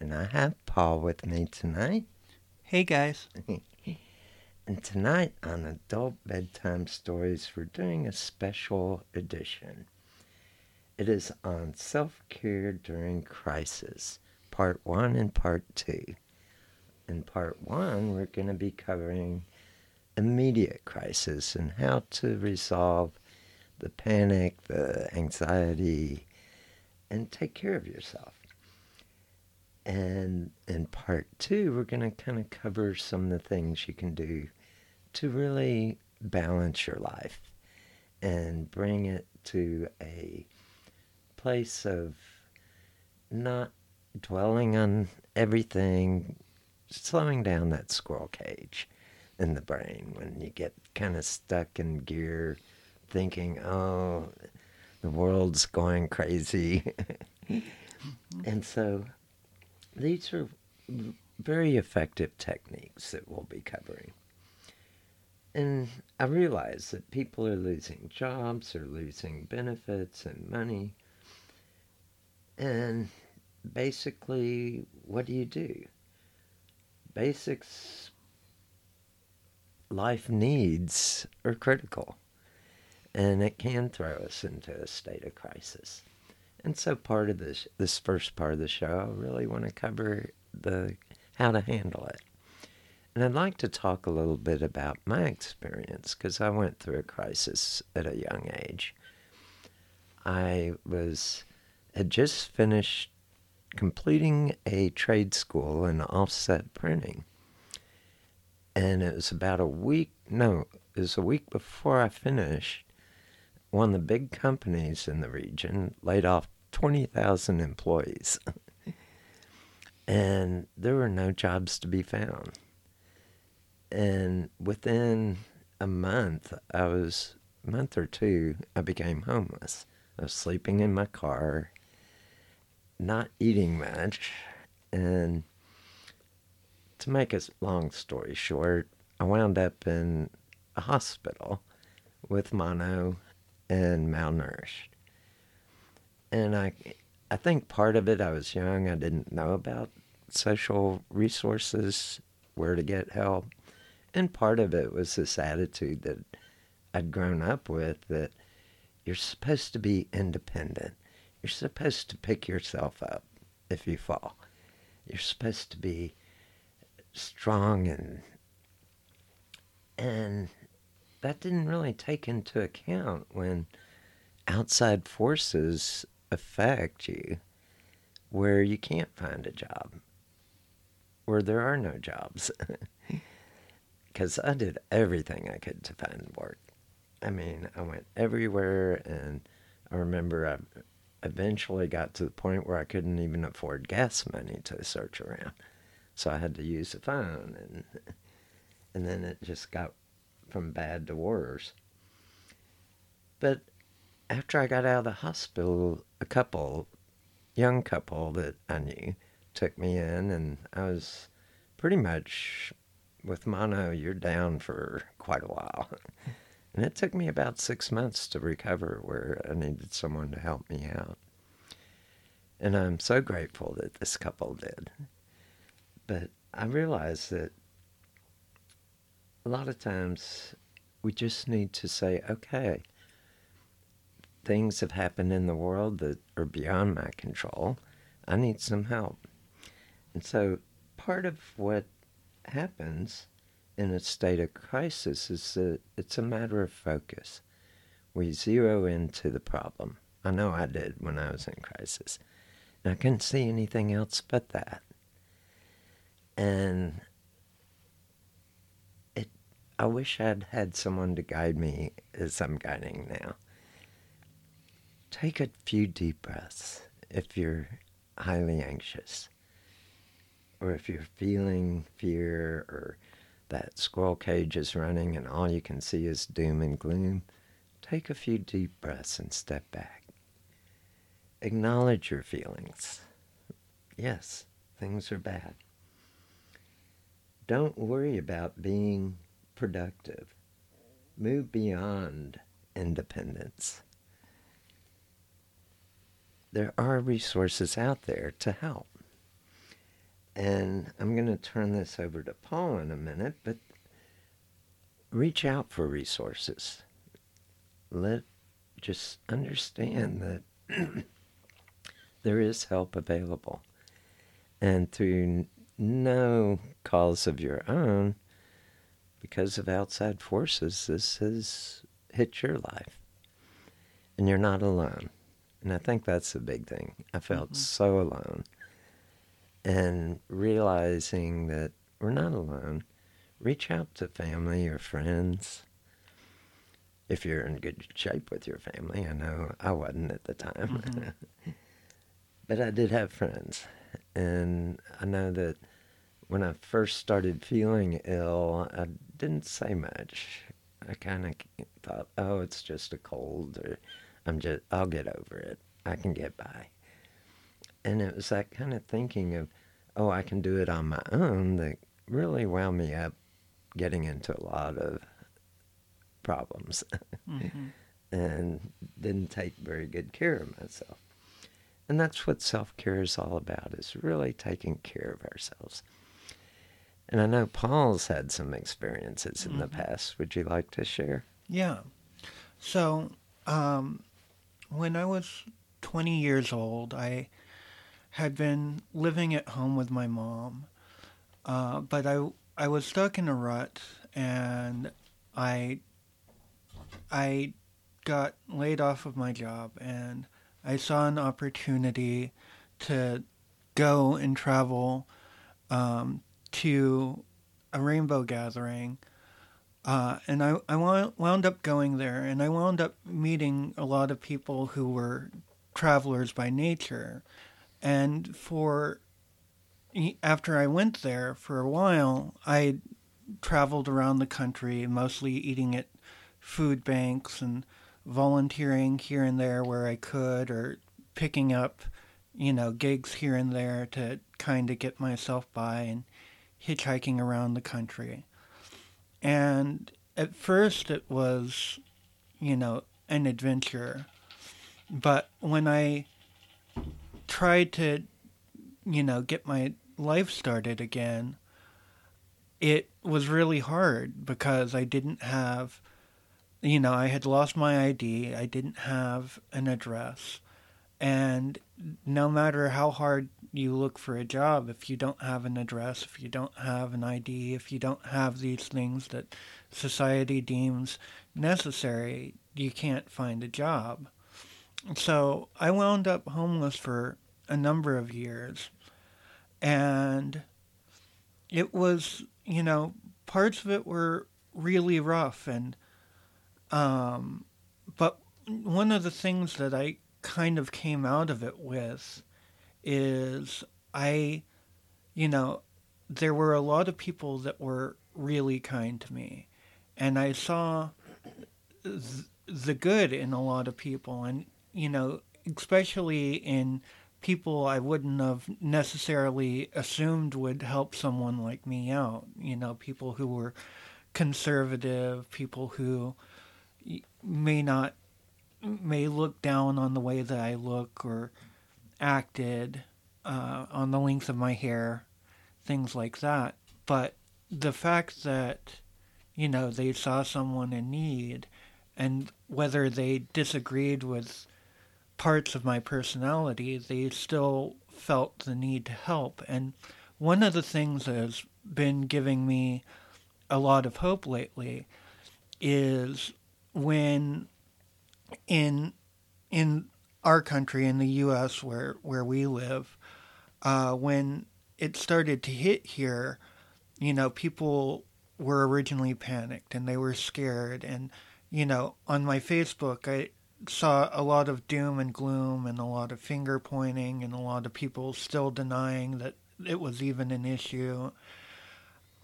and I have Paul with me tonight. Hey guys. and tonight on Adult Bedtime Stories, we're doing a special edition. It is on self care during crisis, part one and part two. In part one, we're going to be covering immediate crisis and how to resolve the panic, the anxiety, and take care of yourself. And in part two, we're going to kind of cover some of the things you can do to really balance your life and bring it to a place of not dwelling on everything, slowing down that squirrel cage in the brain when you get kind of stuck in gear thinking, oh, the world's going crazy. and so these are very effective techniques that we'll be covering. And I realize that people are losing jobs, are losing benefits and money. And basically, what do you do? Basics life needs are critical and it can throw us into a state of crisis. And so part of this this first part of the show, I really want to cover the how to handle it. And I'd like to talk a little bit about my experience because I went through a crisis at a young age. I was had just finished completing a trade school in offset printing. And it was about a week, no, it was a week before I finished one of the big companies in the region laid off 20,000 employees. and there were no jobs to be found. And within a month, I was, a month or two, I became homeless. I was sleeping in my car, not eating much. And to make a long story short, I wound up in a hospital with mono and malnourished. And I, I think part of it, I was young, I didn't know about social resources, where to get help. And part of it was this attitude that I'd grown up with that you're supposed to be independent. You're supposed to pick yourself up if you fall. You're supposed to be strong and and that didn't really take into account when outside forces affect you where you can't find a job, where there are no jobs. Because I did everything I could to find work. I mean, I went everywhere, and I remember I eventually got to the point where I couldn't even afford gas money to search around. So I had to use the phone, and and then it just got from bad to worse. But after I got out of the hospital, a couple, young couple that I knew, took me in, and I was pretty much with mono, you're down for quite a while. And it took me about six months to recover where I needed someone to help me out. And I'm so grateful that this couple did. But I realized that a lot of times we just need to say, okay, things have happened in the world that are beyond my control. I need some help. And so part of what happens in a state of crisis is that it's a matter of focus. We zero into the problem. I know I did when I was in crisis. And I couldn't see anything else but that. And it, I wish I'd had someone to guide me as I'm guiding now. Take a few deep breaths if you're highly anxious, or if you're feeling fear, or that squirrel cage is running and all you can see is doom and gloom. Take a few deep breaths and step back. Acknowledge your feelings. Yes, things are bad. Don't worry about being productive. Move beyond independence. There are resources out there to help. And I'm going to turn this over to Paul in a minute, but reach out for resources. Let just understand that there is help available. And through no cause of your own, because of outside forces, this has hit your life. And you're not alone. And I think that's the big thing. I felt mm-hmm. so alone. And realizing that we're not alone, reach out to family or friends. If you're in good shape with your family, I know I wasn't at the time. Mm-hmm. but I did have friends. And I know that when I first started feeling ill, I didn't say much. I kind of thought, oh, it's just a cold, or I'm just, I'll get over it. I can get by. And it was that kind of thinking of, oh, I can do it on my own that really wound me up getting into a lot of problems mm-hmm. and didn't take very good care of myself. And that's what self care is all about, is really taking care of ourselves. And I know Paul's had some experiences in mm-hmm. the past. Would you like to share? Yeah. So, um, when I was 20 years old, I had been living at home with my mom, uh, but I I was stuck in a rut, and I I got laid off of my job, and I saw an opportunity to go and travel um, to a rainbow gathering. Uh, and I, I wound up going there, and I wound up meeting a lot of people who were travelers by nature. And for after I went there for a while, I traveled around the country, mostly eating at food banks and volunteering here and there where I could, or picking up, you know, gigs here and there to kind of get myself by. And hitchhiking around the country. And at first it was, you know, an adventure. But when I tried to, you know, get my life started again, it was really hard because I didn't have, you know, I had lost my ID. I didn't have an address. And no matter how hard you look for a job, if you don't have an address, if you don't have an ID, if you don't have these things that society deems necessary, you can't find a job. So I wound up homeless for a number of years. And it was, you know, parts of it were really rough. And, um, but one of the things that I kind of came out of it with is I, you know, there were a lot of people that were really kind to me. And I saw th- the good in a lot of people. And, you know, especially in people I wouldn't have necessarily assumed would help someone like me out. You know, people who were conservative, people who may not may look down on the way that I look or acted, uh, on the length of my hair, things like that. But the fact that, you know, they saw someone in need and whether they disagreed with parts of my personality, they still felt the need to help. And one of the things that has been giving me a lot of hope lately is when in in our country in the U.S. where where we live, uh, when it started to hit here, you know, people were originally panicked and they were scared, and you know, on my Facebook, I saw a lot of doom and gloom and a lot of finger pointing and a lot of people still denying that it was even an issue.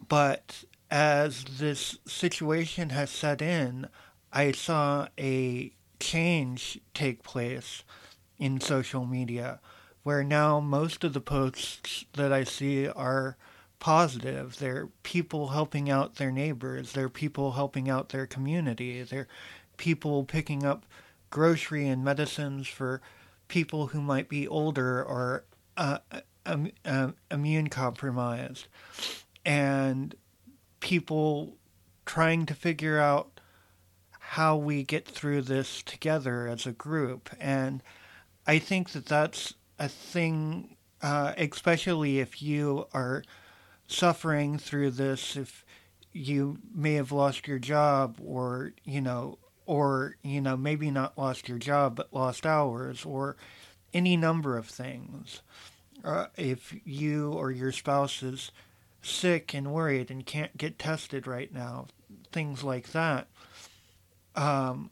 But as this situation has set in, I saw a change take place in social media where now most of the posts that I see are positive. They're people helping out their neighbors, they're people helping out their community, they're people picking up grocery and medicines for people who might be older or uh, um, uh, immune compromised, and people trying to figure out how we get through this together as a group. And I think that that's a thing, uh, especially if you are suffering through this, if you may have lost your job or, you know, or you know maybe not lost your job but lost hours or any number of things uh, if you or your spouse is sick and worried and can't get tested right now things like that um,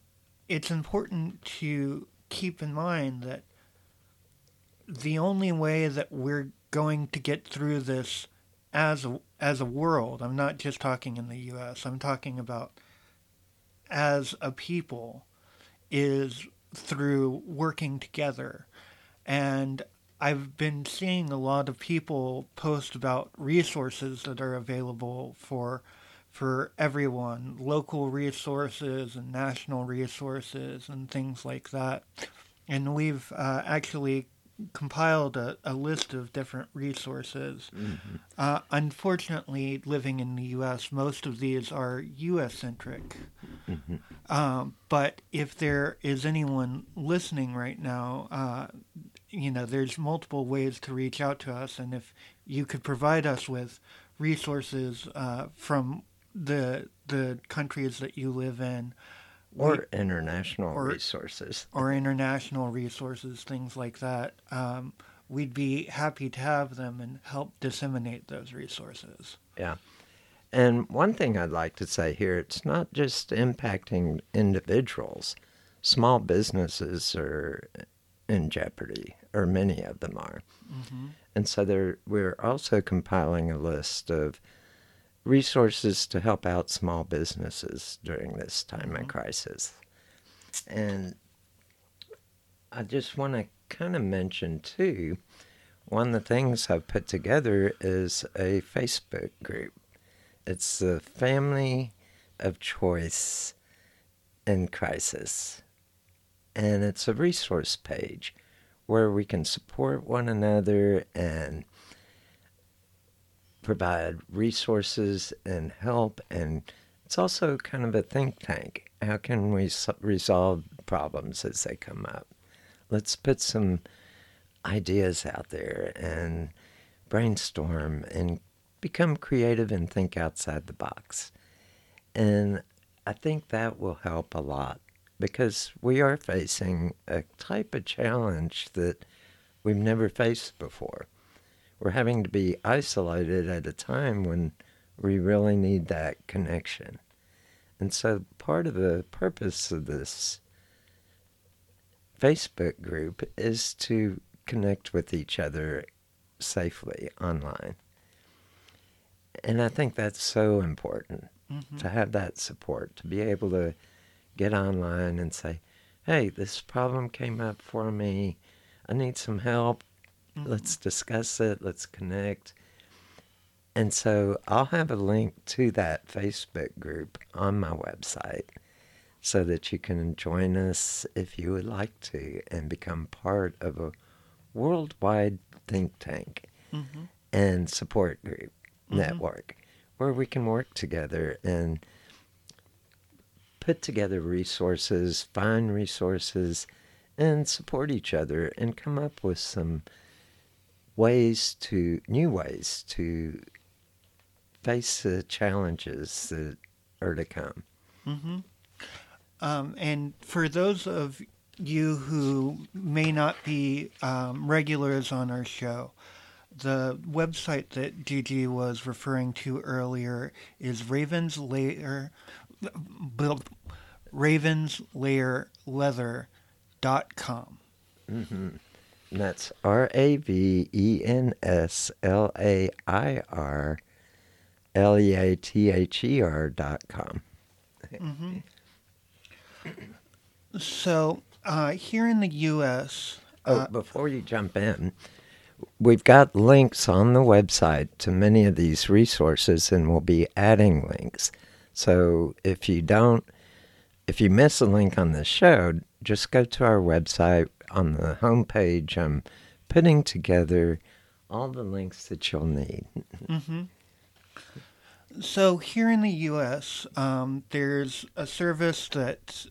it's important to keep in mind that the only way that we're going to get through this as a, as a world i'm not just talking in the us i'm talking about as a people is through working together. And I've been seeing a lot of people post about resources that are available for for everyone, local resources and national resources and things like that. And we've uh, actually compiled a, a list of different resources. Mm-hmm. Uh, unfortunately, living in the U.S., most of these are U.S. centric. Mm-hmm. Um, but if there is anyone listening right now, uh, you know, there's multiple ways to reach out to us, and if you could provide us with resources uh, from the the countries that you live in, or we, international or, resources, or international resources, things like that. Um, we'd be happy to have them and help disseminate those resources. Yeah. And one thing I'd like to say here it's not just impacting individuals, small businesses are in jeopardy, or many of them are. Mm-hmm. And so there we're also compiling a list of resources to help out small businesses during this time mm-hmm. of crisis. And I just want to kind of mention too, one of the things I've put together is a Facebook group. It's the Family of Choice in Crisis. And it's a resource page where we can support one another and provide resources and help, and it's also kind of a think tank. How can we resolve problems as they come up? Let's put some ideas out there and brainstorm and become creative and think outside the box. And I think that will help a lot because we are facing a type of challenge that we've never faced before. We're having to be isolated at a time when we really need that connection. And so part of the purpose of this Facebook group is to connect with each other safely online. And I think that's so important mm-hmm. to have that support, to be able to get online and say, hey, this problem came up for me. I need some help. Mm-hmm. Let's discuss it. Let's connect. And so I'll have a link to that Facebook group on my website so that you can join us if you would like to and become part of a worldwide think tank mm-hmm. and support group mm-hmm. network where we can work together and put together resources, find resources, and support each other and come up with some ways to, new ways to face the challenges that are to come. Mm-hmm. Um, and for those of you who may not be um, regulars on our show, the website that Gigi was referring to earlier is Ravens Lair, ravenslairleather.com. Mm-hmm. And that's R A V E N S L A I R L E A T H E R dot com. Mm-hmm. So uh, here in the U.S. Oh, uh, before you jump in, we've got links on the website to many of these resources, and we'll be adding links. So if you don't, if you miss a link on the show, just go to our website on the homepage. I'm putting together all the links that you'll need. Mm-hmm. So here in the U.S., um, there's a service that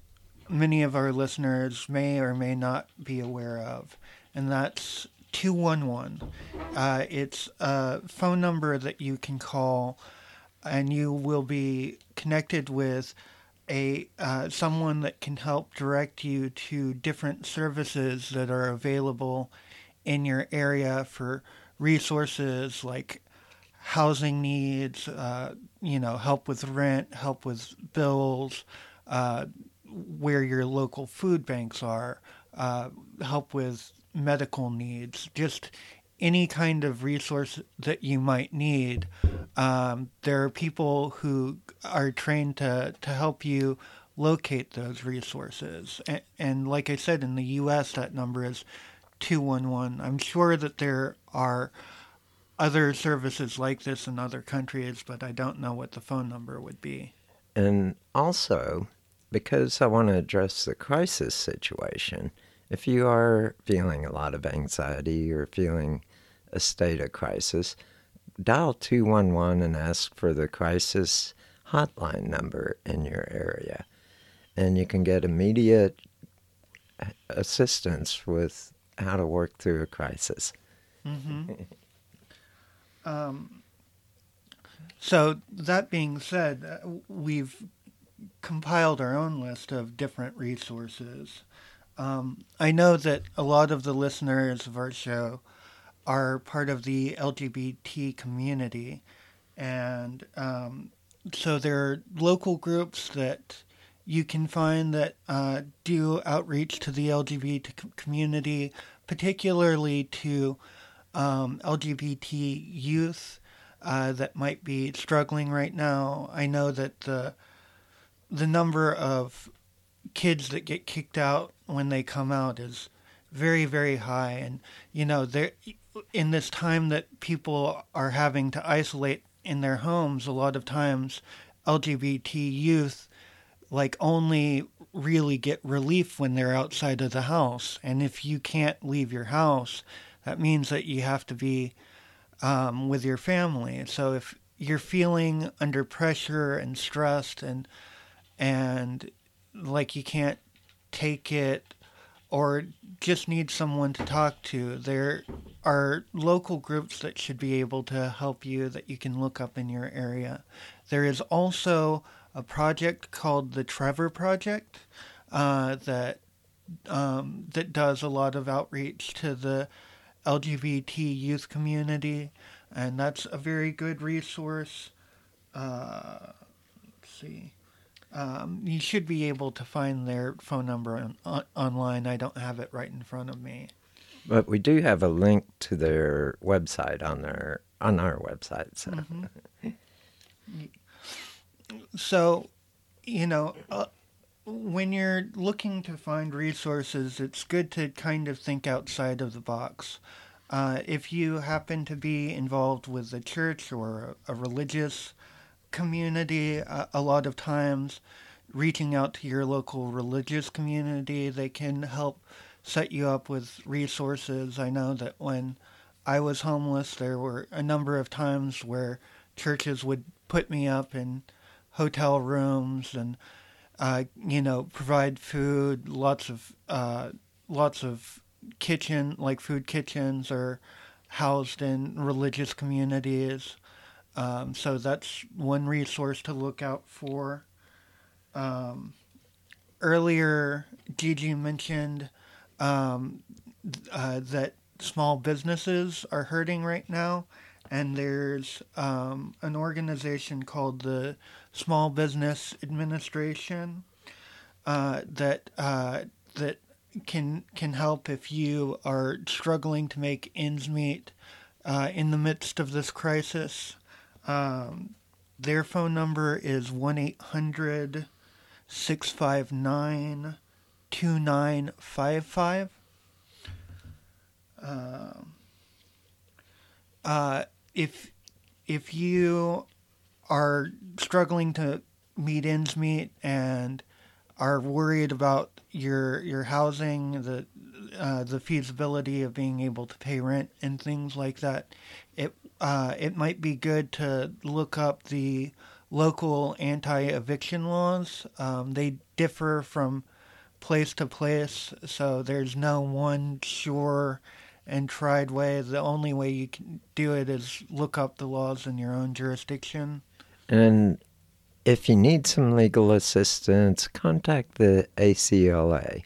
many of our listeners may or may not be aware of, and that's 211. Uh, it's a phone number that you can call, and you will be connected with a uh, someone that can help direct you to different services that are available in your area for resources like housing needs, uh, you know, help with rent, help with bills, uh, where your local food banks are, uh, help with medical needs, just any kind of resource that you might need. Um, there are people who are trained to, to help you locate those resources. And, and like I said, in the U.S., that number is 211. I'm sure that there are other services like this in other countries, but I don't know what the phone number would be. And also, because I want to address the crisis situation, if you are feeling a lot of anxiety or feeling a state of crisis, dial 211 and ask for the crisis hotline number in your area. And you can get immediate assistance with how to work through a crisis. Mm-hmm. um, so, that being said, uh, we've compiled our own list of different resources. Um, I know that a lot of the listeners of our show are part of the LGBT community, and um, so there are local groups that you can find that uh, do outreach to the LGBT community, particularly to um, LGBT youth uh, that might be struggling right now. I know that the the number of kids that get kicked out when they come out is very very high and you know there in this time that people are having to isolate in their homes a lot of times lgbt youth like only really get relief when they're outside of the house and if you can't leave your house that means that you have to be um, with your family. So if you're feeling under pressure and stressed and and like you can't take it or just need someone to talk to, there are local groups that should be able to help you that you can look up in your area. There is also a project called the Trevor Project uh, that um, that does a lot of outreach to the LGBT youth community, and that's a very good resource. Uh, let's see. Um, you should be able to find their phone number on, on, online. I don't have it right in front of me. But we do have a link to their website on their on our website. So, mm-hmm. so you know, uh, when you're looking to find resources, it's good to kind of think outside of the box. Uh, if you happen to be involved with a church or a, a religious community, uh, a lot of times reaching out to your local religious community, they can help set you up with resources. I know that when I was homeless, there were a number of times where churches would put me up in hotel rooms and uh, you know provide food, lots of uh, lots of kitchen like food kitchens are housed in religious communities. Um, so that's one resource to look out for. Um, earlier, Gigi mentioned um, uh, that small businesses are hurting right now, and there's um, an organization called the Small Business Administration uh, that uh, that can can help if you are struggling to make ends meet uh, in the midst of this crisis. Um, their phone number is 1 800 659 2955. Um, uh, if if you are struggling to meet ends meet and are worried about your your housing, the uh, the feasibility of being able to pay rent and things like that, it uh, it might be good to look up the local anti-eviction laws. Um, they differ from place to place, so there's no one sure and tried way. The only way you can do it is look up the laws in your own jurisdiction. And if you need some legal assistance, contact the ACLA.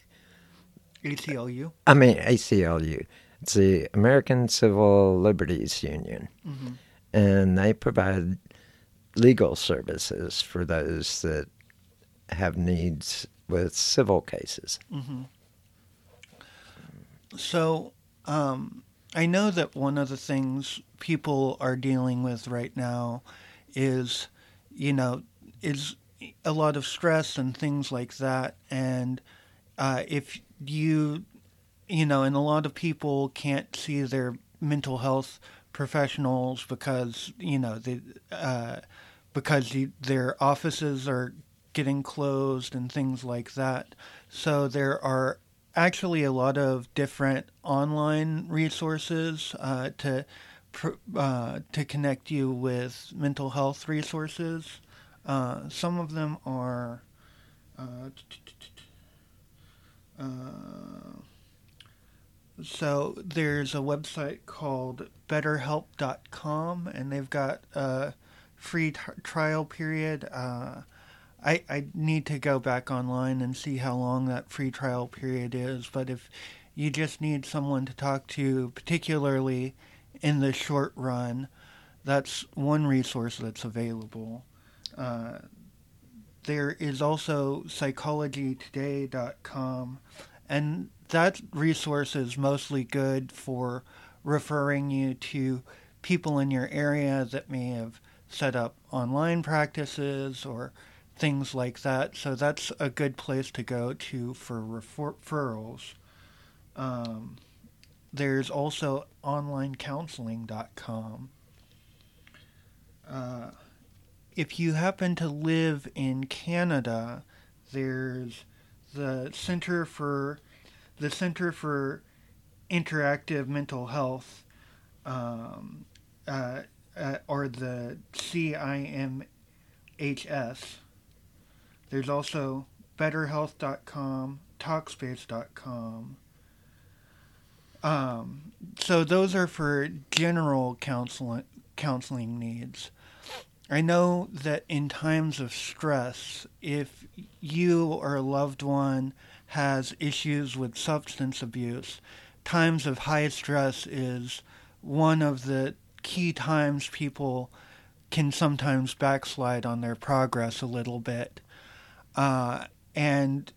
ACLU? I mean, ACLU. It's the American Civil Liberties Union. Mm-hmm. And they provide legal services for those that have needs with civil cases. Mm-hmm. So, um, I know that one of the things people are dealing with right now is, you know, is a lot of stress and things like that. And uh, if you, you know, and a lot of people can't see their mental health professionals because you know the uh, because the, their offices are getting closed and things like that. So there are actually a lot of different online resources uh, to uh, to connect you with mental health resources. Uh, some of them are. So there's a website called BetterHelp.com, and they've got a free t- trial period. Uh, I I need to go back online and see how long that free trial period is. But if you just need someone to talk to, particularly in the short run, that's one resource that's available. Uh, there is also psychologytoday.com, and that resource is mostly good for referring you to people in your area that may have set up online practices or things like that. So that's a good place to go to for referrals. Um, there's also onlinecounseling.com. Uh, if you happen to live in Canada, there's the Center for the Center for Interactive Mental Health, um, uh, uh, or the CIMHS. There's also betterhealth.com, talkspace.com. Um, so those are for general counseling counseling needs. I know that in times of stress, if you or a loved one has issues with substance abuse, times of high stress is one of the key times people can sometimes backslide on their progress a little bit. Uh, and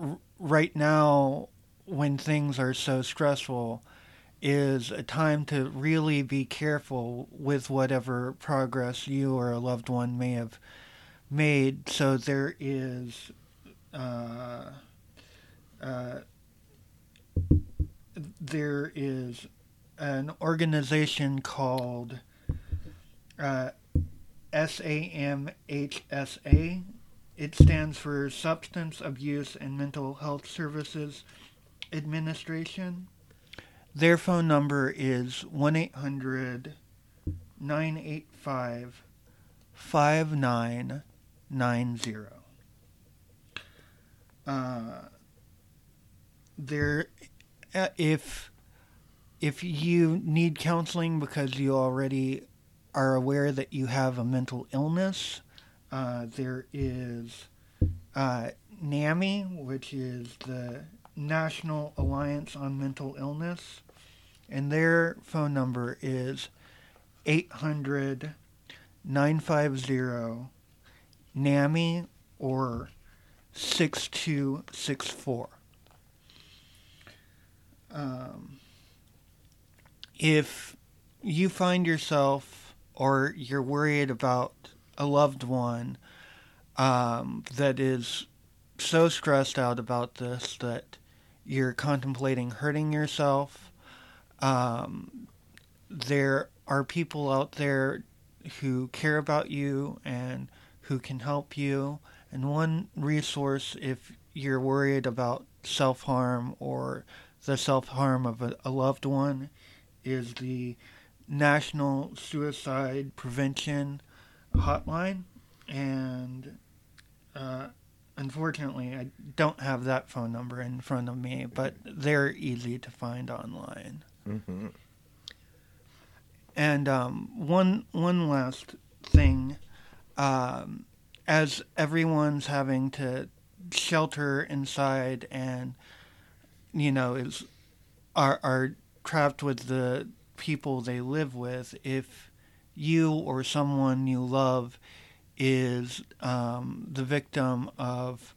r- right now, when things are so stressful, is a time to really be careful with whatever progress you or a loved one may have made. So there is. Uh, uh, there is an organization called uh, SAMHSA. It stands for Substance Abuse and Mental Health Services Administration. Their phone number is 1 800 985 5990. There, uh, if if you need counseling because you already are aware that you have a mental illness, uh, there is uh, NAMI, which is the National Alliance on Mental Illness, and their phone number is 800 950 NAMI or 6264. Um, if you find yourself or you're worried about a loved one um, that is so stressed out about this that you're contemplating hurting yourself, um, there are people out there who care about you and who can help you. And one resource, if you're worried about self harm or the self harm of a, a, loved one, is the National Suicide Prevention Hotline. And uh, unfortunately, I don't have that phone number in front of me, but they're easy to find online. Mm-hmm. And um, one one last thing, um, as everyone's having to shelter inside and you know is are trapped with the people they live with, if you or someone you love is um, the victim of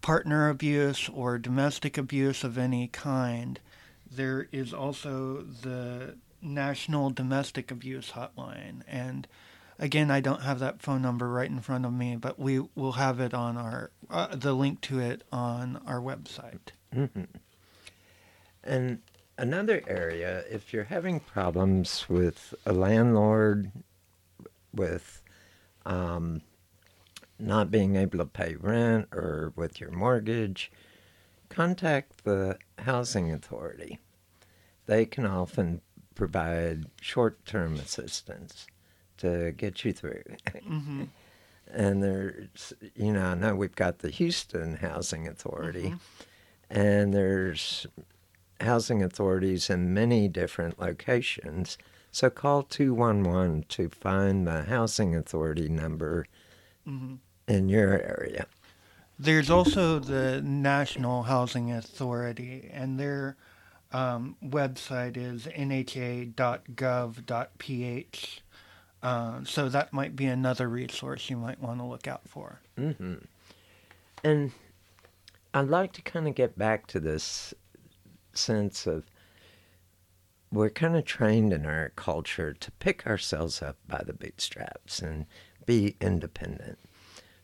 partner abuse or domestic abuse of any kind, there is also the National Domestic Abuse Hotline. And again, I don't have that phone number right in front of me, but we will have it on our uh, the link to it on our website. Mm-hmm. And another area, if you're having problems with a landlord, with um, not being able to pay rent or with your mortgage, contact the housing authority. They can often provide short term assistance to get you through. Mm-hmm. and there's, you know, I know we've got the Houston Housing Authority, Mm-hmm. and there's housing authorities in many different locations. So call 211 to find the housing authority number Mm-hmm. in your area. There's also the National Housing Authority, and their um, website is nha.gov.ph. Uh, so that might be another resource you might want to look out for. hmm And I'd like to kind of get back to this sense of we're kind of trained in our culture to pick ourselves up by the bootstraps and be independent.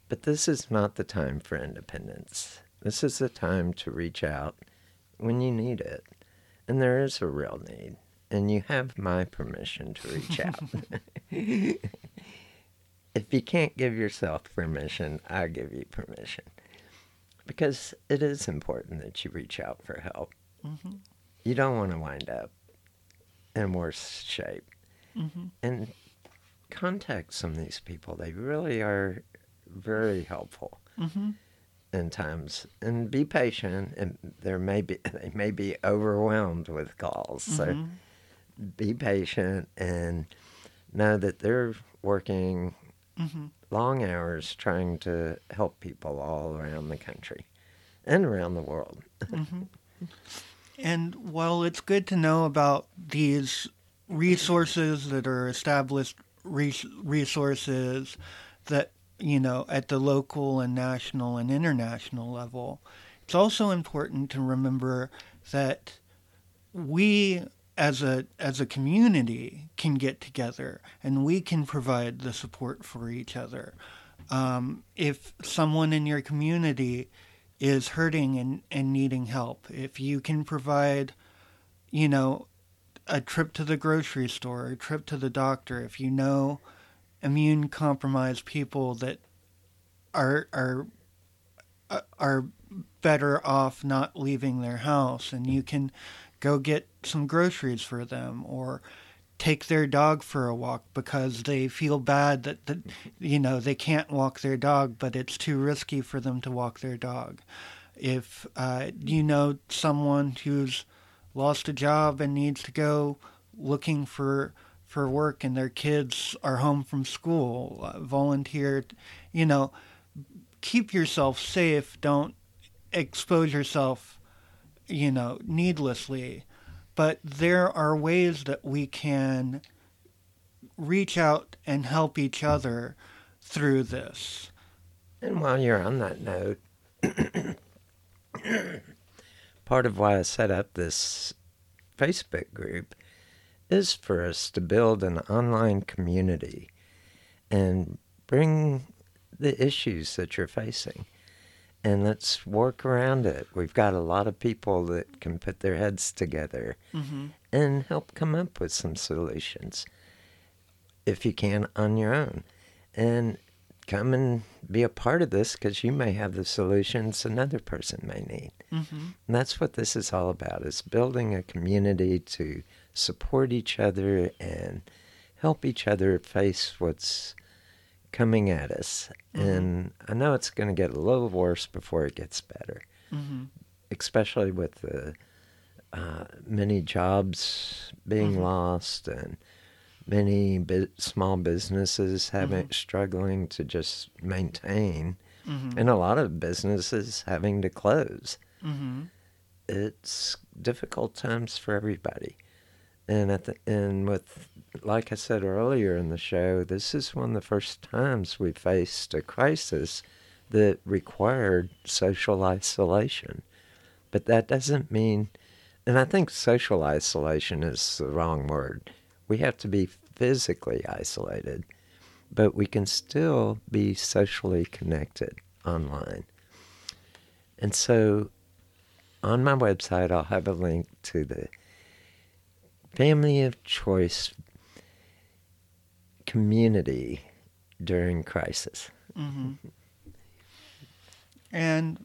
But this is not the time for independence. This is the time to reach out when you need it. And there is a real need. And you have my permission to reach out. if you can't give yourself permission, I give you permission. Because it is important that you reach out for help. Mm-hmm. You don't want to wind up in worse shape. Mm-hmm. and contact some of these people. They really are very helpful Mm-hmm. in times. And be patient. And there may be they may be overwhelmed with calls. So Mhm. be patient and know that they're working Mhm. long hours trying to help people all around the country and around the world. And while it's good to know about these resources that are established res- resources that, you know, at the local and national and international level, it's also important to remember that we as a as a community can get together and we can provide the support for each other. Um, if someone in your community is hurting and, and needing help, if you can provide, you know, a trip to the grocery store, a trip to the doctor, if you know immune compromised people that are are uh, are better off not leaving their house and you can go get some groceries for them or take their dog for a walk because they feel bad that, that you know they can't walk their dog but it's too risky for them to walk their dog. If uh, you know someone who's lost a job and needs to go looking for for work and their kids are home from school uh, volunteer you know keep yourself safe. Don't expose yourself you know needlessly but there are ways that we can reach out and help each other through this And while you're on that note, part of why I set up this Facebook group is for us to build an online community and bring the issues that you're facing. And let's work around it. We've got a lot of people that can put their heads together mm-hmm. and help come up with some solutions if you can on your own. And come and be a part of this because you may have the solutions another person may need. Mm-hmm. And that's what this is all about is building a community to support each other and help each other face what's coming at us. Mhm. And I know it's going to get a little worse before it gets better, Mm-hmm. especially with the uh, many jobs being Mhm. lost and many bu- small businesses having struggling to just maintain Mm-hmm. and a lot of businesses having to close Mm-hmm. it's difficult times for everybody. And at the and with like I said earlier in the show, this is one of the first times we faced a crisis that required social isolation. But that doesn't mean and I think social isolation is the wrong word. We have to be physically isolated, but we can still be socially connected online. And so on my website, I'll have a link to the Family of Choice community during crisis. Mm-hmm. And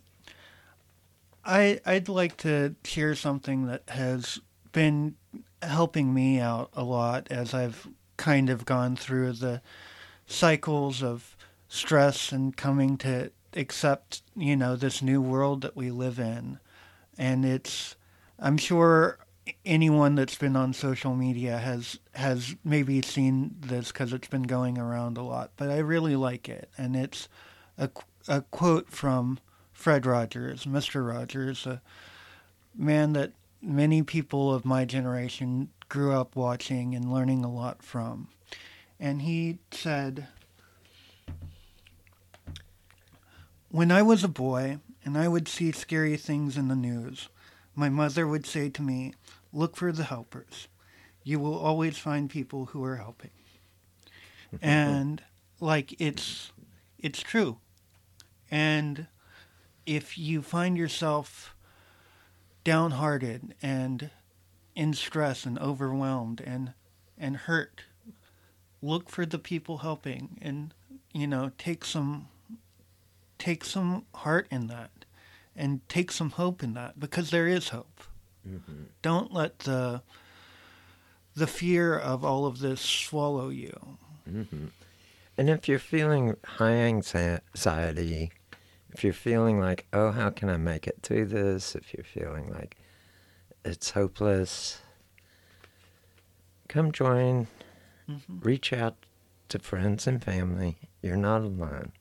I I'd like to share something that has been helping me out a lot as I've kind of gone through the cycles of stress and coming to accept, you know, this new world that we live in. And it's I'm sure anyone that's been on social media has has maybe seen this because it's been going around a lot. But I really like it, and it's a, a quote from Fred Rogers, Mister Rogers, a man that many people of my generation grew up watching and learning a lot from. And he said, When I was a boy and I would see scary things in the news, my mother would say to me, Look for the helpers. You will always find people who are helping. and like it's it's true. And if you find yourself downhearted and in stress and overwhelmed and and hurt, look for the people helping and you know, take some take some heart in that and take some hope in that because there is hope. Mm-hmm. Don't let the the fear of all of this swallow you. hmm And if you're feeling high anxiety, if you're feeling like, oh, how can I make it through this? If you're feeling like it's hopeless, come join, hmm reach out to friends and family. You're not alone.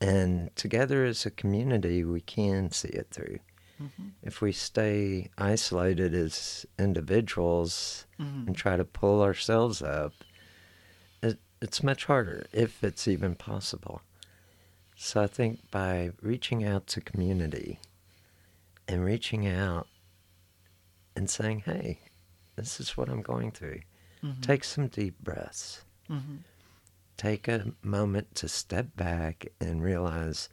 And together as a community, we can see it through. Hmm If we stay isolated as individuals hmm and try to pull ourselves up, it, it's much harder, if it's even possible. So I think by reaching out to community and reaching out and saying, hey, this is what I'm going through, hmm take some deep breaths. hmm Take a moment to step back and realize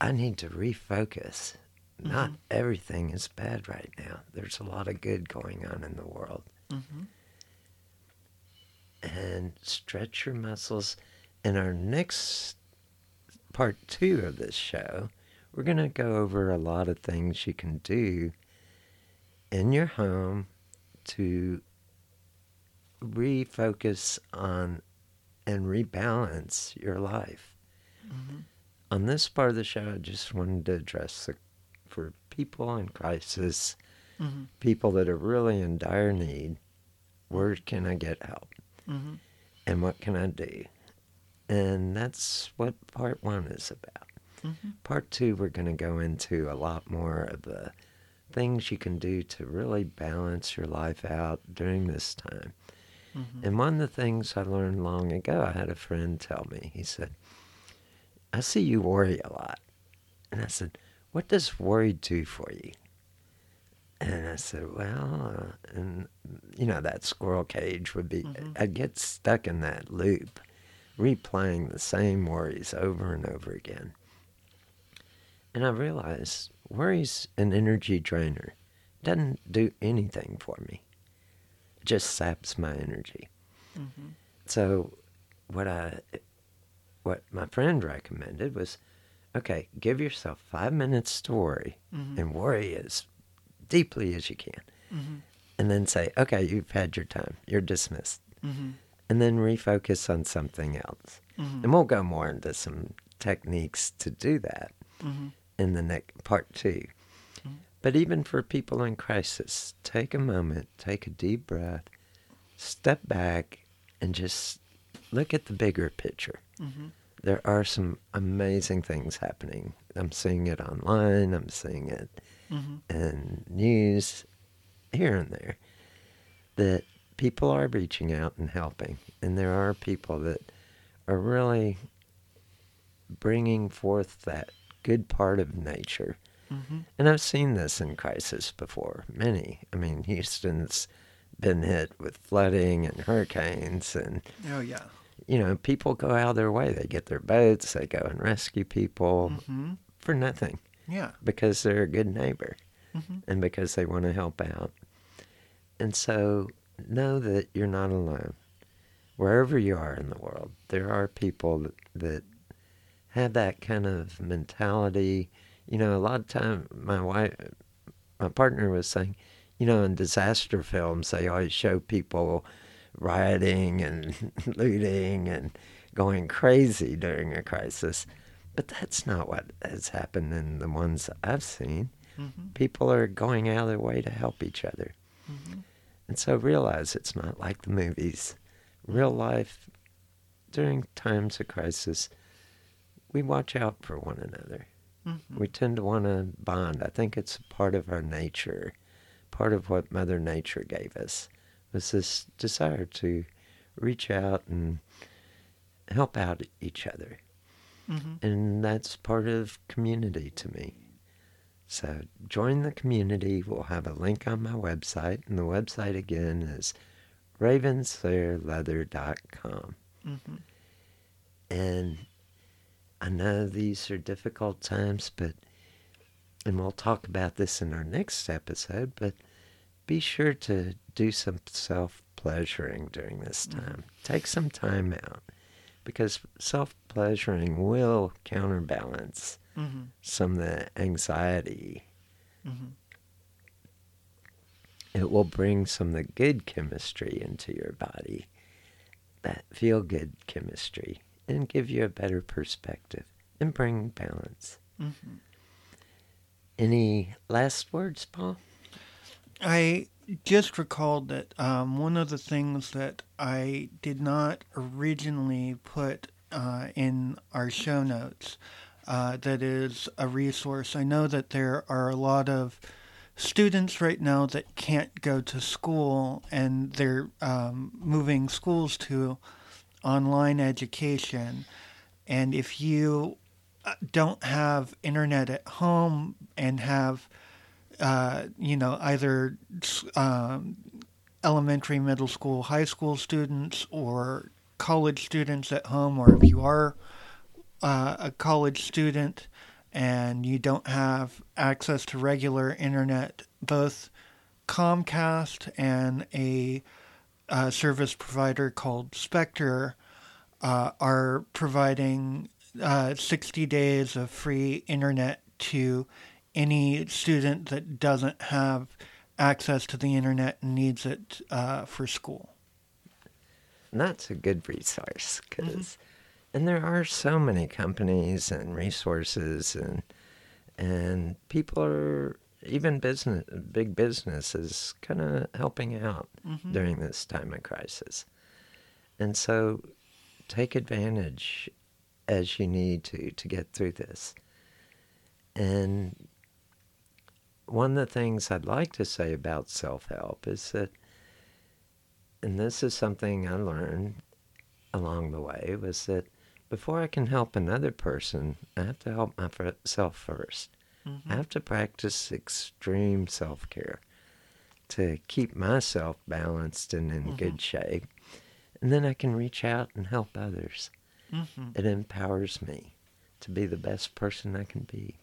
I need to refocus. Not Mhm. everything is bad right now. There's a lot of good going on in the world. hmm and stretch your muscles. In our next part two of this show, we're going to go over a lot of things you can do in your home to refocus on and rebalance your life. hmm On this part of the show, I just wanted to address the, for people in crisis, hmm people that are really in dire need, where can I get help? hmm and what can I do? And that's what part one is about. hmm Part two, we're going to go into a lot more of the things you can do to really balance your life out during this time. hmm And one of the things I learned long ago, I had a friend tell me, he said, I see you worry a lot. And I said, What does worry do for you? And I said, Well, uh, and you know, that squirrel cage would be, Mhm. I'd get stuck in that loop, replaying the same worries over and over again. And I realized worry's an energy drainer. Doesn't do anything for me. It just saps my energy. hmm So what I what my friend recommended was okay, give yourself five minutes to worry hmm and worry as deeply as you can. hmm And then say, Okay, you've had your time. You're dismissed. hmm And then refocus on something else. hmm And we'll go more into some techniques to do that hmm in the next part 2 Mhm. But even for people in crisis, take a moment, take a deep breath, step back, and just look at the bigger picture. hmm There are some amazing things happening. I'm seeing it online, I'm seeing it hmm in news here and there that people are reaching out and helping. And there are people that are really bringing forth that good part of nature. hmm And I've seen this in crisis before, many. I mean, Houston's been hit with flooding and hurricanes, and, Oh yeah. You know, people go out of their way. They get their boats, they go and rescue people hmm for nothing Yeah. because they're a good neighbor hmm and because they want to help out. And so know that you're not alone. Wherever you are in the world, there are people that, that have that kind of mentality. You know, a lot of time, my wife, my partner was saying, you know, in disaster films, they always show people rioting and looting and going crazy during a crisis. But that's not what has happened in the ones I've seen hmm people are going out of their way to help each other. hmm And so realize it's not like the movies. Real life, during times of crisis, we watch out for one another. hmm We tend to want to bond. I think it's part of our nature, part of what Mother Nature gave us, was this desire to reach out and help out each other. hmm And that's part of community to me. So join the community. We'll have a link on my website. And the website again is ravenslairleather.com. hmm And I know these are difficult times, but, and we'll talk about this in our next episode, but be sure to do some self pleasuring during this time. Take some time out because self pleasuring will counterbalance hmm some of the anxiety. hmm it will bring some of the good chemistry into your body, that feel good chemistry, and give you a better perspective and bring balance. Mm-hmm. Any last words, Paul? I just recalled that um, one of the things that I did not originally put uh, in our show notes uh, that is a resource. I know that there are a lot of students right now that can't go to school and they're um, moving schools to online education. And if you uh, don't have internet at home and have uh, you know, either um, elementary, middle school, high school students or college students at home, or if you are uh, a college student and you don't have access to regular internet, both Comcast and a, a uh, service provider called Spectrum uh, are providing uh, 60 days of free internet to any student that doesn't have access to the internet and needs it uh, for school. And that's a good resource because, mm-hmm. and there are so many companies and resources and and people are even business big businesses kind of helping out mm-hmm. during this time of crisis, and so take advantage as you need to to get through this and one of the things I'd like to say about self help is that, and this is something I learned along the way, was that before I can help another person, I have to help myself 1st mm-hmm. I have to practice extreme self care to keep myself balanced and in mm-hmm. good shape. And then I can reach out and help others. Mm-hmm. It empowers me to be the best person I can be.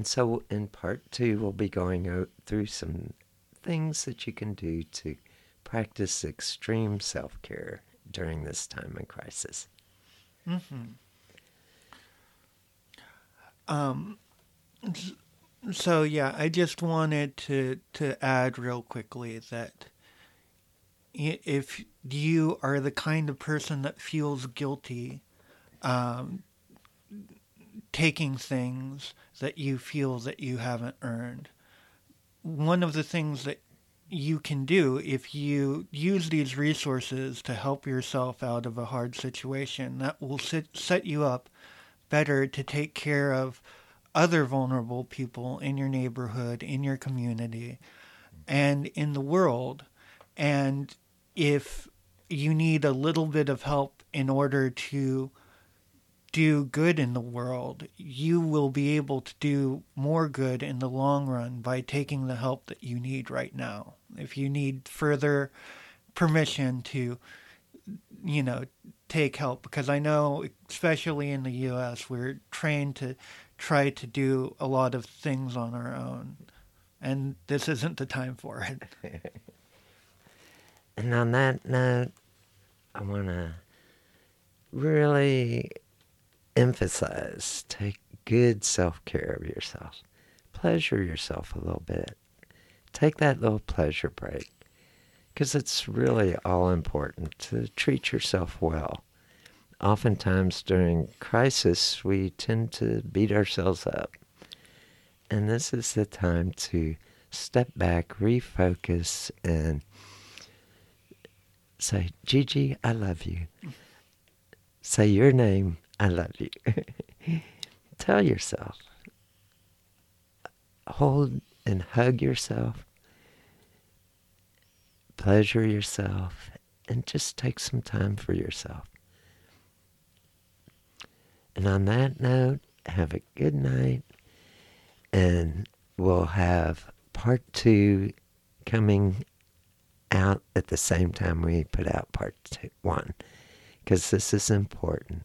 And so, in part two, we'll be going out through some things that you can do to practice extreme self care during this time of crisis. Mm-hmm. Um, so yeah, I just wanted to to add real quickly that if you are the kind of person that feels guilty um, taking things that you feel that you haven't earned. One of the things that you can do if you use these resources to help yourself out of a hard situation that will sit, set you up better to take care of other vulnerable people in your neighborhood, in your community, and in the world. And if you need a little bit of help in order to do good in the world, you will be able to do more good in the long run by taking the help that you need right now. If you need further permission to, you know, take help, because I know, especially in the U.S., we're trained to try to do a lot of things on our own, and this isn't the time for it. and on that note, I want to really emphasize take good self care of yourself. Pleasure yourself a little bit. Take that little pleasure break because it's really all important to treat yourself well. Oftentimes during crisis, we tend to beat ourselves up. And this is the time to step back, refocus, and say, Gigi, I love you. Say your name I love you. Tell yourself. Hold and hug yourself. Pleasure yourself. And just take some time for yourself. And on that note, have a good night. And we'll have part two coming out at the same time we put out part two, one, because this is important.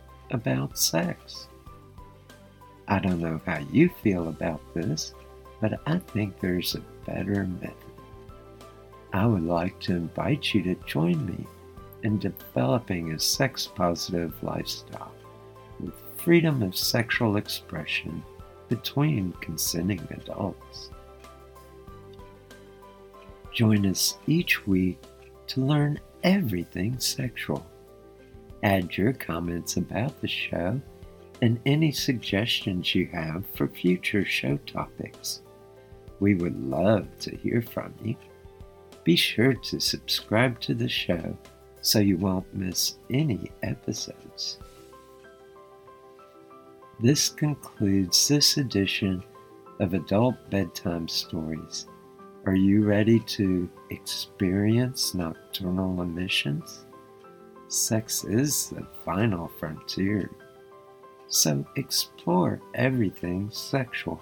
about sex. I don't know how you feel about this, but I think there's a better method. I would like to invite you to join me in developing a sex positive lifestyle with freedom of sexual expression between consenting adults. Join us each week to learn everything sexual. Add your comments about the show and any suggestions you have for future show topics. We would love to hear from you. Be sure to subscribe to the show so you won't miss any episodes. This concludes this edition of Adult Bedtime Stories. Are you ready to experience nocturnal emissions? Sex is the final frontier, so explore everything sexual.